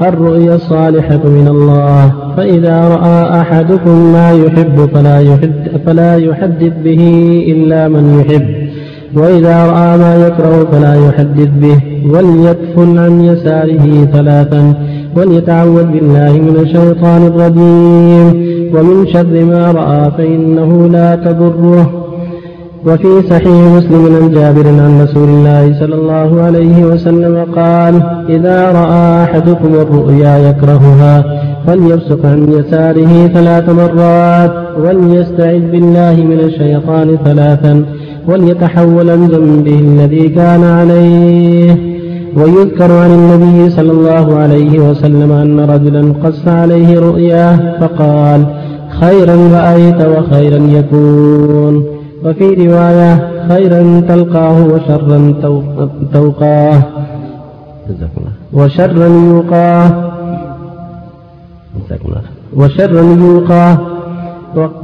الرؤيا الصالحة من الله فإذا رأى أحدكم ما يحب فلا, يحد فلا يحدث به إلا من يحب وإذا رأى ما يكره فلا يحدث به وليدفن عن يساره ثلاثا وليتعوذ بالله من الشيطان الرجيم ومن شر ما رأى فإنه لا تضره. وفي صحيح مسلم عن جابر عن رسول الله صلى الله عليه وسلم قال إذا رأى أحدكم الرؤيا يكرهها فليبصق عن يساره ثلاث مرات وليستعذ بالله من الشيطان ثلاثا وليتحول عن ذنبه الذي كان عليه. ويذكر عن النبي صلى الله عليه وسلم أن رجلا قص عليه رؤياه فقال خيرا رأيت وخيرا يكون. وفي رواية خيرا تلقاه وشرا توقاه. وشرا يوقاه. وشرا يوقاه.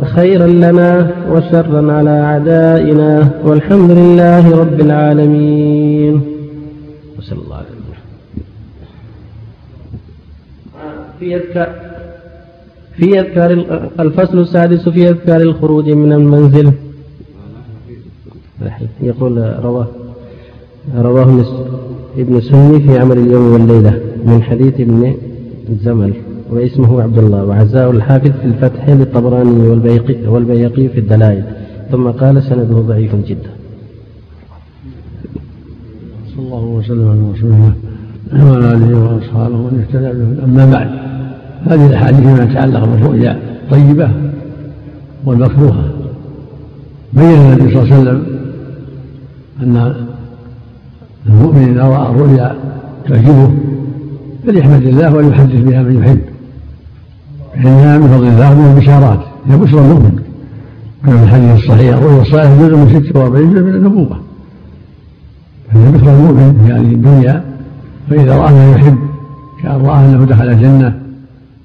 خيرا لنا وشرا على أعدائنا. والحمد لله رب العالمين. وصلى الله عليه في أذكار في أذكار الفصل السادس في أذكار الخروج من المنزل. يقول رواه رواه ابن سني في عمل اليوم والليلة من حديث ابن الزمل واسمه عبد الله وعزاه الحافظ في الفتح للطبراني والبيقي, والبيقي في الدلائل ثم قال سنده ضعيف جدا. صلى الله وسلم على رسول الله وعلى آله وأصحابه ومن اهتدى به. أما بعد هذه الأحاديث فيما يتعلق بالرؤيا الطيبه والمكروهه بين النبي صلى الله عليه وسلم أن المؤمن إذا رأى رؤيا تعجبه فليحمد الله وليحدث بها من يحب. فانها من فضل الله ومن البشارات. هي بشرى المؤمن. كما في الحديث الصحيح الرؤيا الصالحة جزء من 46 جزء من النبوة. فهي بشرى المؤمن في هذه الدنيا فإذا رأى ما يحب كأن رأى أنه دخل الجنة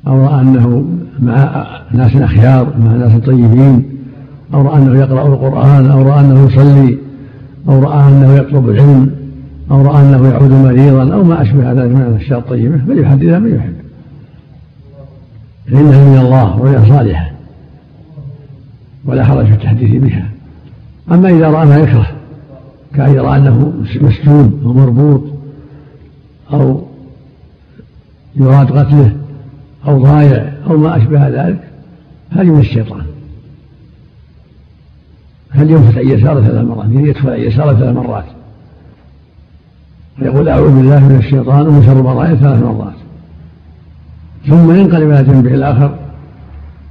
أو رأى أنه مع ناس أخيار مع ناس طيبين أو رأى أنه يقرأ القرآن أو رأى أنه يصلي أو رأى أنه يطلب العلم أو رأى أنه يعود مريضا أو ما أشبه ذلك من الأشياء الطيبة فليحدثها من يحب فإنها من الله رؤيا صالحة ولا حرج في التحديث بها. أما إذا رأى ما يكره كأن يرى أنه مسجون أو مربوط أو يراد قتله أو ضايع أو ما أشبه ذلك هذه من الشيطان. هل ينفث عن يساره ثلاث مرات يدخل عن يساره ثلاث مرات ويقول أعوذ بالله من الشيطان ومن شر ما ثلاث مرات. ثم ينقلب إلى جنبه الآخر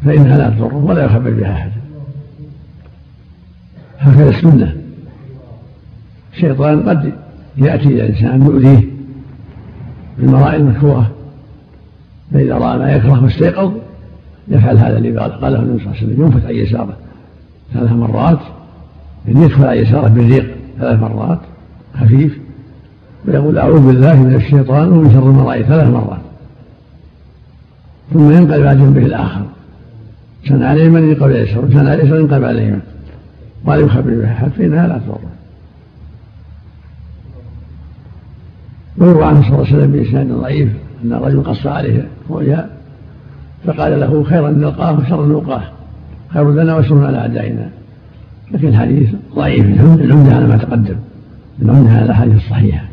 فإنها لا تضره ولا يخبر بها أحد. هكذا السنة. الشيطان قد يأتي إلى الإنسان يؤذيه بالمرائي المكروهة فإذا رأى ما يكره واستيقظ يفعل هذا الذي قاله النبي صلى الله عليه وسلم ينفث عن يساره ثلاث مرات. يدخل عن يساره بالريق ثلاث مرات خفيف ويقول أعوذ بالله من الشيطان ومن شر المرائي ثلاث مرات. ثم ينقلب على جنبه الآخر. كان على اليمن ينقلب على اليسار وكان على اليسار ينقلب على اليمن ولا يخبر بها أحد فإنها لا تضره ويروى عنه صلى الله عليه وسلم بإسناد ضعيف أن رجل قص عليه رؤيا فقال له خيرا نلقاه وشرا نلقاه خير لنا وشر على أعدائنا. لكن الحديث ضعيف العمدة على ما تقدم. العمدة على الأحاديث الصحيحة.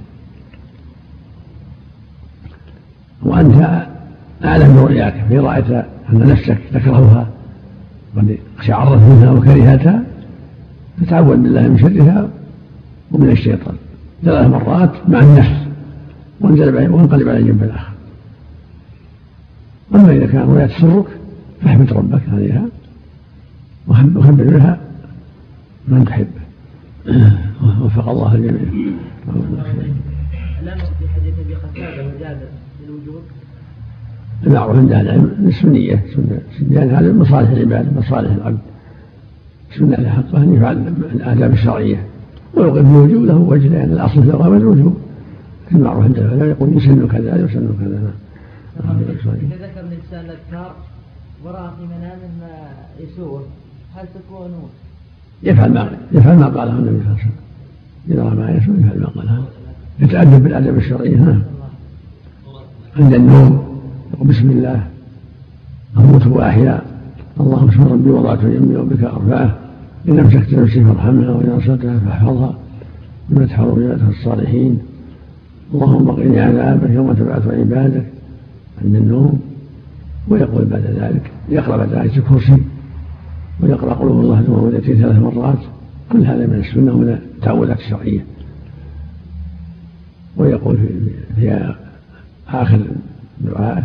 وأنت أعلم برؤياك فإن رأيت أن نفسك تكرهها قد شعرت منها وكرهتها فتعوذ بالله من شرها ومن الشيطان. ثلاث مرات مع النفس. وانقلب على الجنب الآخر. أما إذا كان رؤيا تسرك فاحمد ربك عليها وخبر بها من تحبه [clears throat] وفق الله الجميع. علامة في حديث أبي قتادة وجابر للوجوب المعروف عند أهل العلم السنية. سنه هذا مصالح العباد مصالح العبد. سنه له حقه أن يفعل الآداب الشرعية. ويوقف الوجوب له وجه لأن الأصل في الغرب الوجوب. المعروف عند أهل يقول يسن كذا ويسن كذا. إذا ذكر الإنسان الأذكار ورأى في منامه ما يسوء هل تكون يفعل ما يفعل ما قاله النبي صلى الله عليه وسلم. إذا رأى ما يسوء يفعل ما قاله. يتأدب بالأدب الشرعي نعم عند النوم يقول بسم الله. أموت وأحيا. اللهم اسم ربي وضعت يمي وبك أرفعه. إن أمسكت نفسي فارحمها وإن أرسلتها فاحفظها. بمدح رؤياتها الصالحين. اللهم قني عذابك يوم تبعث عبادك. عند النوم ويقول بعد ذلك يقرأ بعد آية الكرسي. ويقرأ قل الله المعوذتين ثلاث مرات كل هذا من السنة ومن التعوذات الشرعية. ويقول في آخر دعائه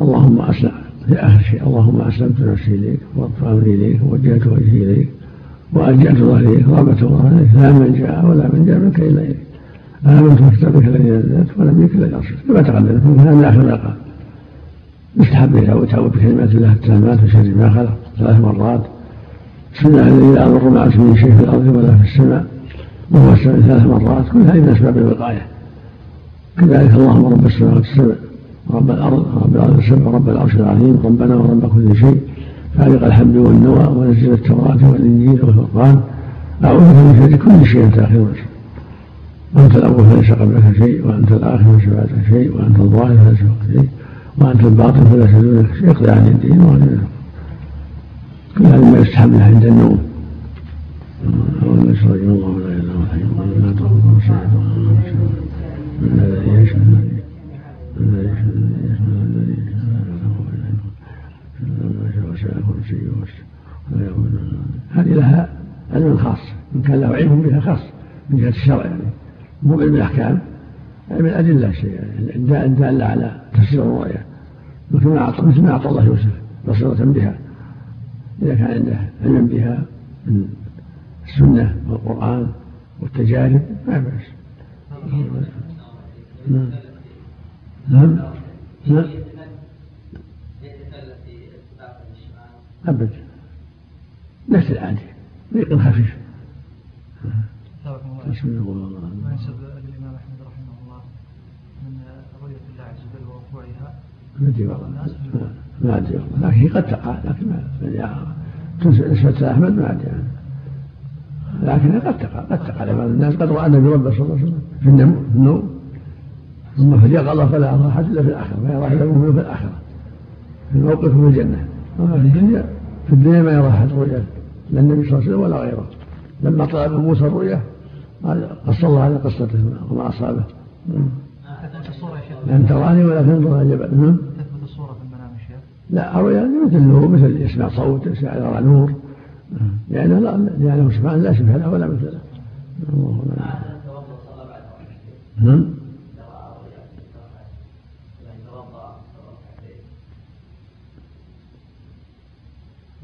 اللهم أسلم في آخر شيء اللهم أسلمت نفسي إليك وأطفى أمري إليك ووجهت وجهي إليك وألجأت ظهري إليك رغبة وظهري لا من جاء ولا من جاء منك إلا إليك. آمنت بكتابك الذي نزلت ولم يكن الذي أرسلت كما تقدم هذا من آخر ما قال مستحب يتعوذ بكلمات الله التامات من شر ما خلق. ثلاث مرات. سنة الذي لا يضر مع اسمه شيء في الأرض ولا في السماء. وهو السماء ثلاث مرات. كل هذه من أسباب الوقاية. كذلك اللهم رب السماوات السبع رب الأرض رب الأرض السبع رب العرش العظيم ربنا ورب كل شيء. خالق الحب والنوى ونزل التوراة والإنجيل والفرقان. أعوذ من شر كل شيء أنت آخر وأنت الأول فليس قبلك شيء وأنت الآخر فليس بعدك شيء وأنت الظاهر فليس فوقك شيء وأنت الباطن فليس دونك شيء. اقضي عن الدين وعن كل هذا ما يستحب له عند النوم. اللهم يسرج الله لا هو الحي القيوم لا نوم من الذي يشفع الذي يشفع الذي يشفع الذي هذه لها علم خاص إن كان له علم بها خاص من جهة الشرع يعني. مو علم الأحكام علم الأدلة شيء الدالة على تفسير الرؤيا مثل ما أعطى مثل ما أعطى الله يوسف بصيرة بها. إذا كان عنده علم بها من السنة والقرآن والتجارب ما بأس. نعم. نعم. نعم. أبدا. نفس العادي ريق خفيف. بسم الله ما ينسب للامام أحمد رحمه الله من رؤية الله عز وجل وركوعها ما والله ما ادري لكن قد تقع لكن ما نسبة أحمد ما ادري لكن قد تقع قد تقع. لبعض الناس قد رأى النبي ربه صلى الله عليه وسلم في النوم. ثم في اليقظة فلا يرى احد إلا في الآخرة فيرى احد في الآخرة. في الموقف في الجنة. أما في الدنيا في الدنيا ما يرى احد رؤيا لا النبي صلى الله عليه وسلم ولا غيره. لما طلب موسى الرؤيا قص الله على قصته وما أصابه لم تراني ولا تنظر إلى جبل. لا الرؤيا مثل النور مثل يسمع صوت يرى نور. لأنه لا لأنه سبحانه لا شبه له ولا مثل له. الله نعم.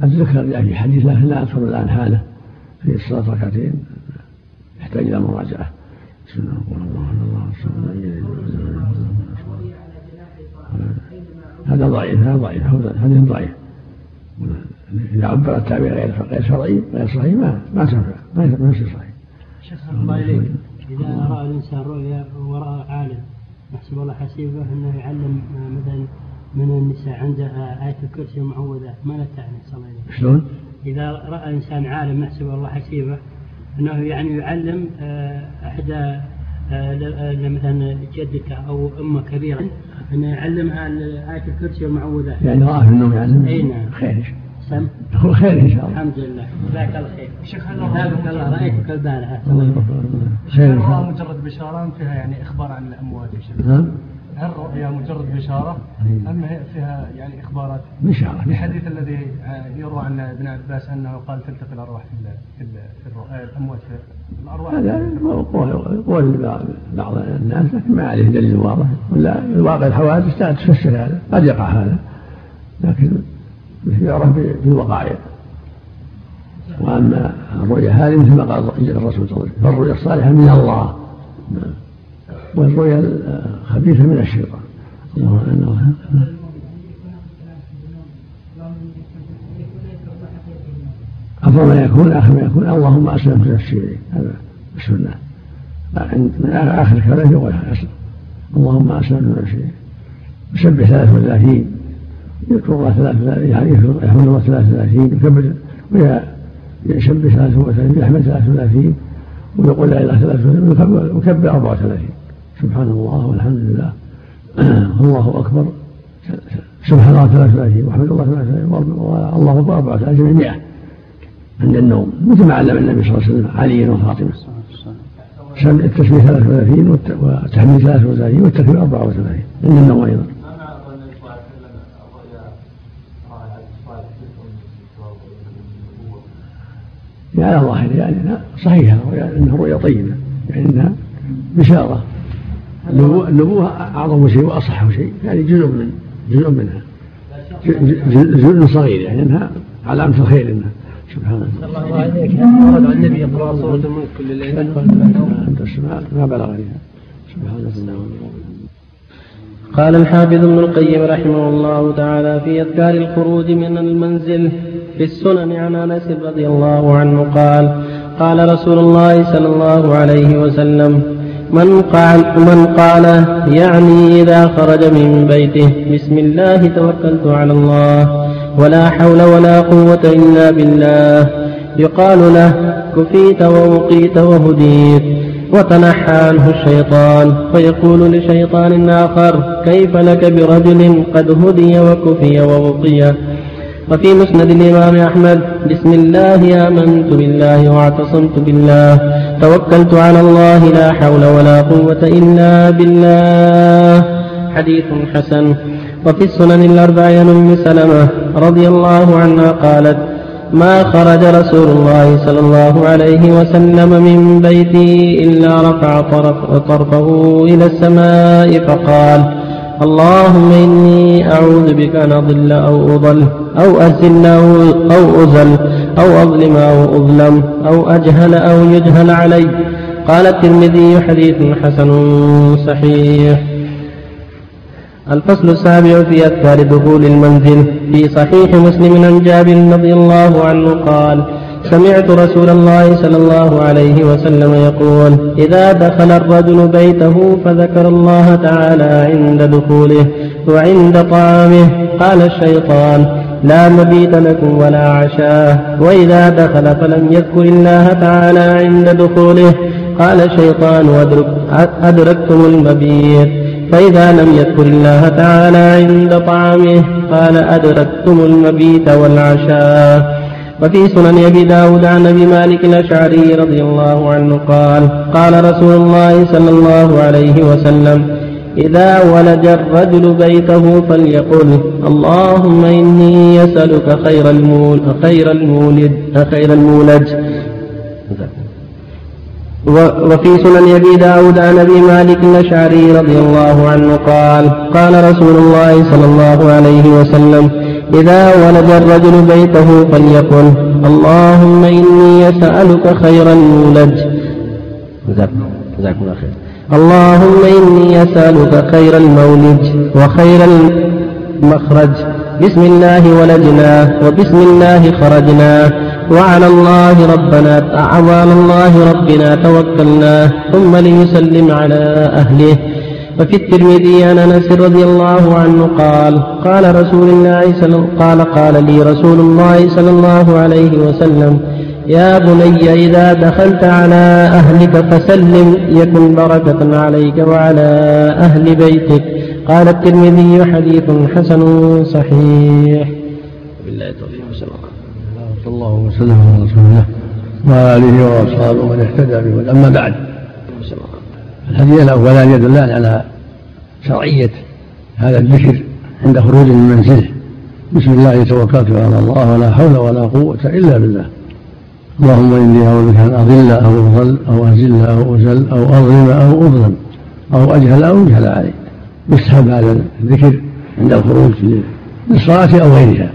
أتذكر في حديث لكن لا أذكر الآن حاله. في الصلاة ركعتين. يحتاج إلى مراجعة. بسم الله الرحمن الرحيم هذا ضعيف هذا ضعيف حديث ضعيف إذا عبر التعبير غير غير شرعي غير صحيح ما ما تنفع ما يصير صحيح. شيخ الله إليك إذا رأى الإنسان رؤيا ورأى عالم يحسب الله حسيبه أنه يعلم مثلا من النساء عندها آية الكرسي ومعوذات ما لا تعني صلى الله عليه شلون؟ إذا رأى إنسان عالم يحسب الله حسيبه أنه يعني يعلم آه، آه، مثلا جدته أو أمه كبيرة أنه يعلمها آية الكرسي والمعوذات يعني رأى في النوم يعلم أي نعم. خير. سم. هو خير إن شاء الله. الحمد لله. جزاك الله خير. شيخ هل جزاك الله رأيتك البارحه خير هل ان شاء الرؤى الله. مجرد بشارة أم فيها يعني إخبار عن الأموات يا شيخ؟ نعم. هل الرؤيا مجرد بشارة أم هي فيها يعني إخبارات؟ بشارة. في الحديث الذي يروى عن ابن عباس أنه قال تلتقي الأرواح في في ال- في الرؤى الأموات هذا قول بعض الناس لكن ما عليه دليل واضح. ولا واقع الحوادث لا تفسر هذا قد يقع هذا. لكن يعرف بالوقائع وأما الرؤيا هذه مثل ما قال الرسول صلى الله عليه وسلم فالرؤيا الصالحة من الله. والرؤيا الخبيثة من الشيطان. الله انه أفضل ما يكون آخر ما يكون. اللهم أسلمت نفسي إليك هذا السنة. من آخر الكلام يقول أسلم اللهم أسلمت نفسي إليك يسبح 33 يذكر الله 33 يعني يحمد الله 33 يكبر ويسبح 33 يحمد 33 ويقول لا إله إلا الله ويكبر 34 سبحان الله والحمد لله. [clears throat] الله أكبر. سبحان الله 33 وحمد الله 33 والله اكبر 34 100 عند النوم مثل ما علم النبي صلى الله عليه وسلم علي وفاطمة. التسبيح 33 والتحميد 33 والتكبير 34 عند النوم أيضا. على ظاهر يعني صحيحة أنها رؤيا طيبة يعني أنها بشارة. النبوة أعظم شيء وأصح شيء يعني جزء من جزء منها. جزء صغير يعني أنها علامة الخير إنها. سبحان الله الله عليك ورد عن النبي يقرأ سورة الملك كل ما بلغني سبحان الله قال الحافظ ابن القيم رحمه الله تعالى في أذكار الخروج من المنزل في السنن عن أنس رضي الله عنه قال قال رسول الله صلى الله عليه وسلم من قال من قال يعني إذا خرج من بيته بسم الله توكلت على الله. ولا حول ولا قوة إلا بالله. يقال له كفيت ووقيت وهديت وتنحى عنه الشيطان فيقول لشيطان آخر كيف لك برجل قد هدي وكفي ووقي؟ وفي مسند الإمام أحمد بسم الله آمنت بالله واعتصمت بالله توكلت على الله لا حول ولا قوة إلا بالله. حديث حسن. وفي السنن الأربع عن أم سلمة رضي الله عنها قالت ما خرج رسول الله صلى الله عليه وسلم من بيته إلا رفع طرف طرفه إلى السماء فقال اللهم إني أعوذ بك أن أضل أو أضل أو أزل أو, أو أزل أو أظلم أو أظلم أو أجهل أو يجهل علي. قال الترمذي حديث حسن صحيح. الفصل السابع في أذكار دخول المنزل في صحيح مسلم عن جابر رضي الله عنه قال سمعت رسول الله صلى الله عليه وسلم يقول إذا دخل الرجل بيته فذكر الله تعالى عند دخوله وعند طعامه. قال الشيطان لا مبيت لكم ولا عشاء وإذا دخل فلم يذكر الله تعالى عند دخوله. قال الشيطان أدركتم المبيت. فإذا لم يذكر الله تعالى عند طعامه قال أدركتم المبيت والعشاء. وفي سنن أبي داود عن أبي مالك الأشعري رضي الله عنه قال قال رسول الله صلى الله عليه وسلم إذا ولج الرجل بيته فليقل اللهم إني أسألك خير المول خير المولد خير المولج وفي سنن أبي داود عن أبي مالك الأشعري رضي الله عنه قال قال رسول الله صلى الله عليه وسلم إذا ولد الرجل بيته فليقل اللهم إني أسألك خير المولج جزاكم الله خير. اللهم إني أسألك خير المولج وخير المخرج. بسم الله ولدنا وبسم الله خرجنا. وعلى الله ربنا وعلى الله ربنا توكلنا ثم ليسلم على أهله. وفي الترمذي عن أنس رضي الله عنه قال قال رسول الله صلى قال قال لي رسول الله صلى الله عليه وسلم يا بني إذا دخلت على أهلك فسلم يكن بركة عليك وعلى أهل بيتك. قال الترمذي حديث حسن صحيح. بالله التوفيق صلى الله وسلم على رسول الله وعلى اله وأصحابه من اهتدى به أما بعد الحديث الاولان يدلان على شرعية هذا الذكر عند خروج من منزله. بسم الله توكلت على الله ولا حول ولا قوة إلا بالله. اللهم إني أعوذ بك أن أضل أو أضل أو أزل أو أزل أو أظلم أو أظلم أو أجهل أو يجهل علي. يسحب هذا الذكر عند الخروج للصلاة أو غيرها.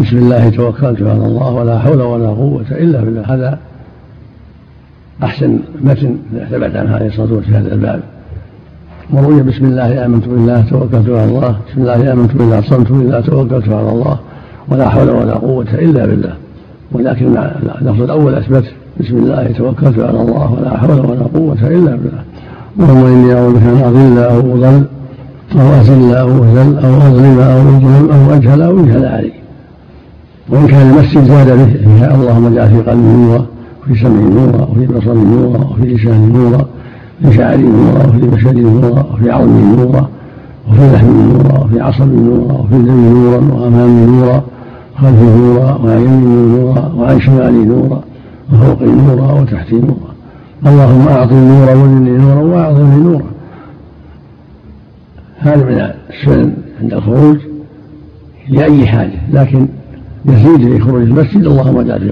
بسم الله توكلت على الله ولا حول ولا قوة إلا بالله هذا أحسن متن ثبت عنه عليه الصلاة والسلام في هذا الباب وروي بسم الله آمنت بالله توكلت على الله بسم الله آمنت بالله صمت بالله توكلت على الله ولا حول ولا قوة إلا بالله ولكن اللفظ الأول أثبت بسم الله توكلت على الله ولا حول ولا قوة إلا بالله اللهم إني أعوذ بك أن أضل أو أضل أو أزل أو أو أظلم أو أظلم أو أجهل أو يجهل علي وإن كان المسجد زاد به فيها اللهم اجعل في قلبي نورا وفي سمعي نورا وفي بصري نورا وفي لساني نورا وفي شعري نورا وفي بشري نورا وفي عظمي نورا وفي لحمي نورا وفي عصبي نورا وفي دمي نورا وأمامي نورا خلفي نورا وعن نورا وعن شمالي نورا وفوقي نورا وتحتي نورا اللهم أعطني نورا وزدني نورا وأعطني نورا هذا من السنن عند الخروج لأي حاجة لكن يزيد في خروج المسجد اللهم اجعل في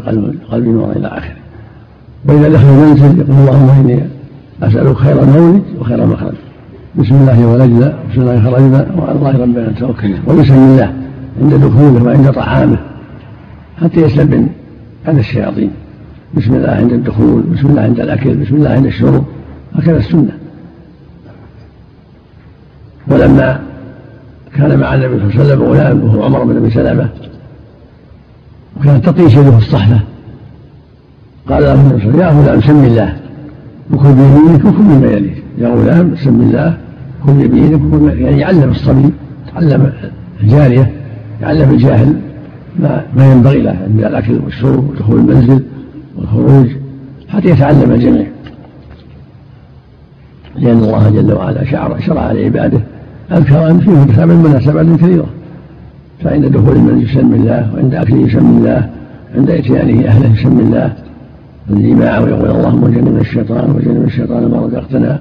قلبي نورا إلى آخره. واذا دخل المنزل يقول اللهم إني أسألك خير المولد وخير المخرج. بسم الله ولجنا بسم الله خرجنا وعلى الله ربنا توكلنا. وبسم الله عند دخوله وعند طعامه حتى يسلم عن الشياطين. بسم الله عند الدخول بسم الله عند الأكل بسم الله عند الشرب. هكذا السنة. ولما كان مع النبي صلى الله عليه وسلم غلام وهو عمر بن أبي سلمة وكانت تطيش يده الصحفة قال له يا غلام سم الله. وكل بيمينك وكل بما يليك يا غلام سم الله. كل بيمينك وكل يعني يعلم الصبي تعلم الجارية يعلم الجاهل ما, ما ينبغي له. من الأكل والشرب ودخول المنزل والخروج حتى يتعلم الجميع. لأن الله جل وعلا شرع شرع لعباده أذكر فيه سبع مناسبات كثيرة. فعند دخول المنزل يسمي الله وعند أكله يسمي الله عند إتيانه أهله يسمي الله. الجماع ويقول اللهم جنبنا الشيطان وجنب الشيطان ما رزقتنا.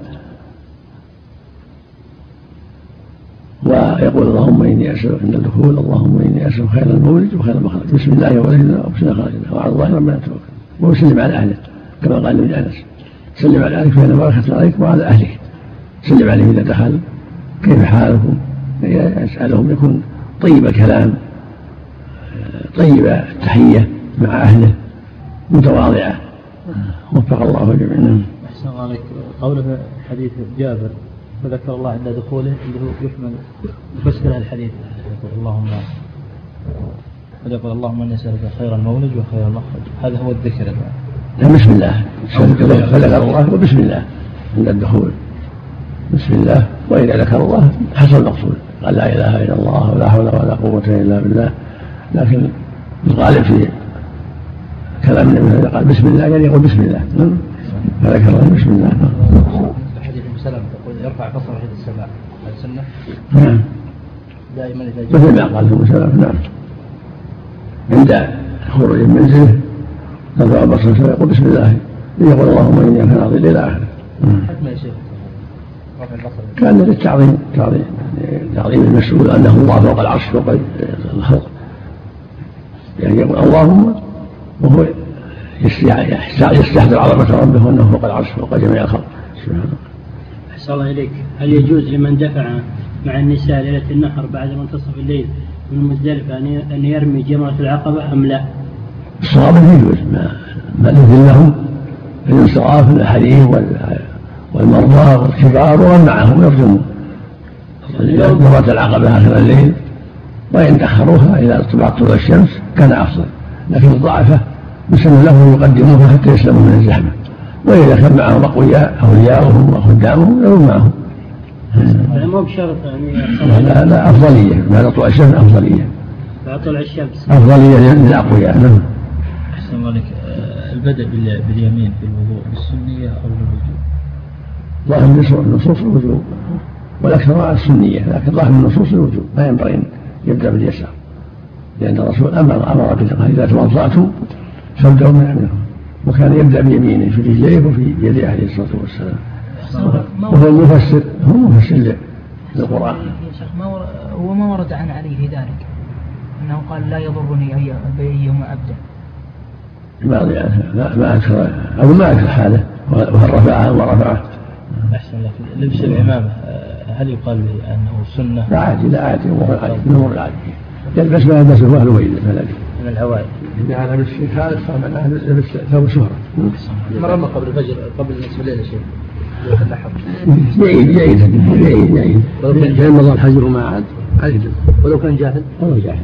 ويقول اللهم إني أسألك عند الدخول اللهم إني أسألك خير المولد وخير المخرج بسم الله ولدنا وبسم الله خرجنا وعلى الله ربنا توكل ويسلم على أهله كما قال النبي أنس. سلم على أهلك فإن بركه عليك وعلى أهلك. سلم عليهم إذا دخل كيف حالكم؟ يسألهم يكون طيب الكلام طيب التحية مع أهله متواضعة. وفق الله جميعا. نعم. أحسن الله عليك. قوله حديث جابر وذكر الله عند دخوله اللي هو يحمل يفسر الحديث. يقول اللهم يقول اللهم اني اسالك خير المولد وخير المخرج. هذا هو الذكر. لا بسم الله. فذكر الله وبسم الله عند الدخول. بسم الله. وإذا ذكر الله حصل المقصود. قال لا إله إلا الله ولا حول ولا قوة إلا بالله. لكن الغالب في كلام النبي قال بسم الله يعني يقول بسم الله. فذكر بسم الله حديث ابن سلمة تقول يرفع بصره إلى السماء هذا سنة؟ نعم. دائما إذا مثل ما قال ابن سلمة نعم. عند خروج من منزله رفع بصره يقول بسم الله يقول اللهم إني كان إلى اخره حتما يا شيخ. كان للتعظيم تعظيم تعظيم المسؤول أنه الله فوق العرش فوق الخلق. يعني يقول اللهم وهو يستحضر عظمة ربه وانه فوق العرش فوق جميع الخلق. سبحانه أحسن الله إليك. هل يجوز لمن دفع مع النساء ليلة النحر بعد منتصف الليل من مزدلفة أن يرمي جمرة العقبة أم لا؟ الصواب يجوز. ما ما لهم الانصراف الحريم والمرضى والكبار ومن معهم يرجمون. جمرة العقبة آخر الليل وإن أخروها إلى ارتباط طلوع الشمس كان أفضل. لكن الضعفة يسن لهم يقدموها حتى يسلموا من الزحمة. وإذا كان معهم أقوياء أولياؤهم وخدامهم يرون معهم. مو بشرط يعني لا لا أفضلية. بعد طلوع الشمس أفضلية. بعد طلوع الشمس. أفضلية للأقوياء. نعم. أحسن الله البدء باليمين في الوضوء بالسنية أو بالوجوب؟ ظاهر النصوص الوجوب والأكثر على السنية لكن ظاهر النصوص الوجوب ما ينبغي أن يبدأ باليسار لأن الرسول أمر أمر بالقال إذا توضأتم فابدأوا من يمينكم وكان يبدأ بيمينه في رجليه وفي يديه عليه الصلاة والسلام. وهو المفسر هو المفسر للقرآن. يا شيخ ما هو ما ورد عن علي في ذلك أنه قال لا يضرني بأيهما أبدأ. ما ما ما اذكر أو ما أذكر حاله وهل رفعها أو لك لبس العمامه هل يقال به أنه سنة؟ لا عادي لا عادي امور العادي من امور العادي يلبس ما يلبسه أهل بيته من العوائد إذا على لبس شيء خالف فمعناه لبس ثوب شهره مرة قبل الفجر قبل نصف الليل شيء جيد جيد جيد جيد. فإن مضى الحجر وما عاد. عليه ولو كان جاهل. ولو جاهل.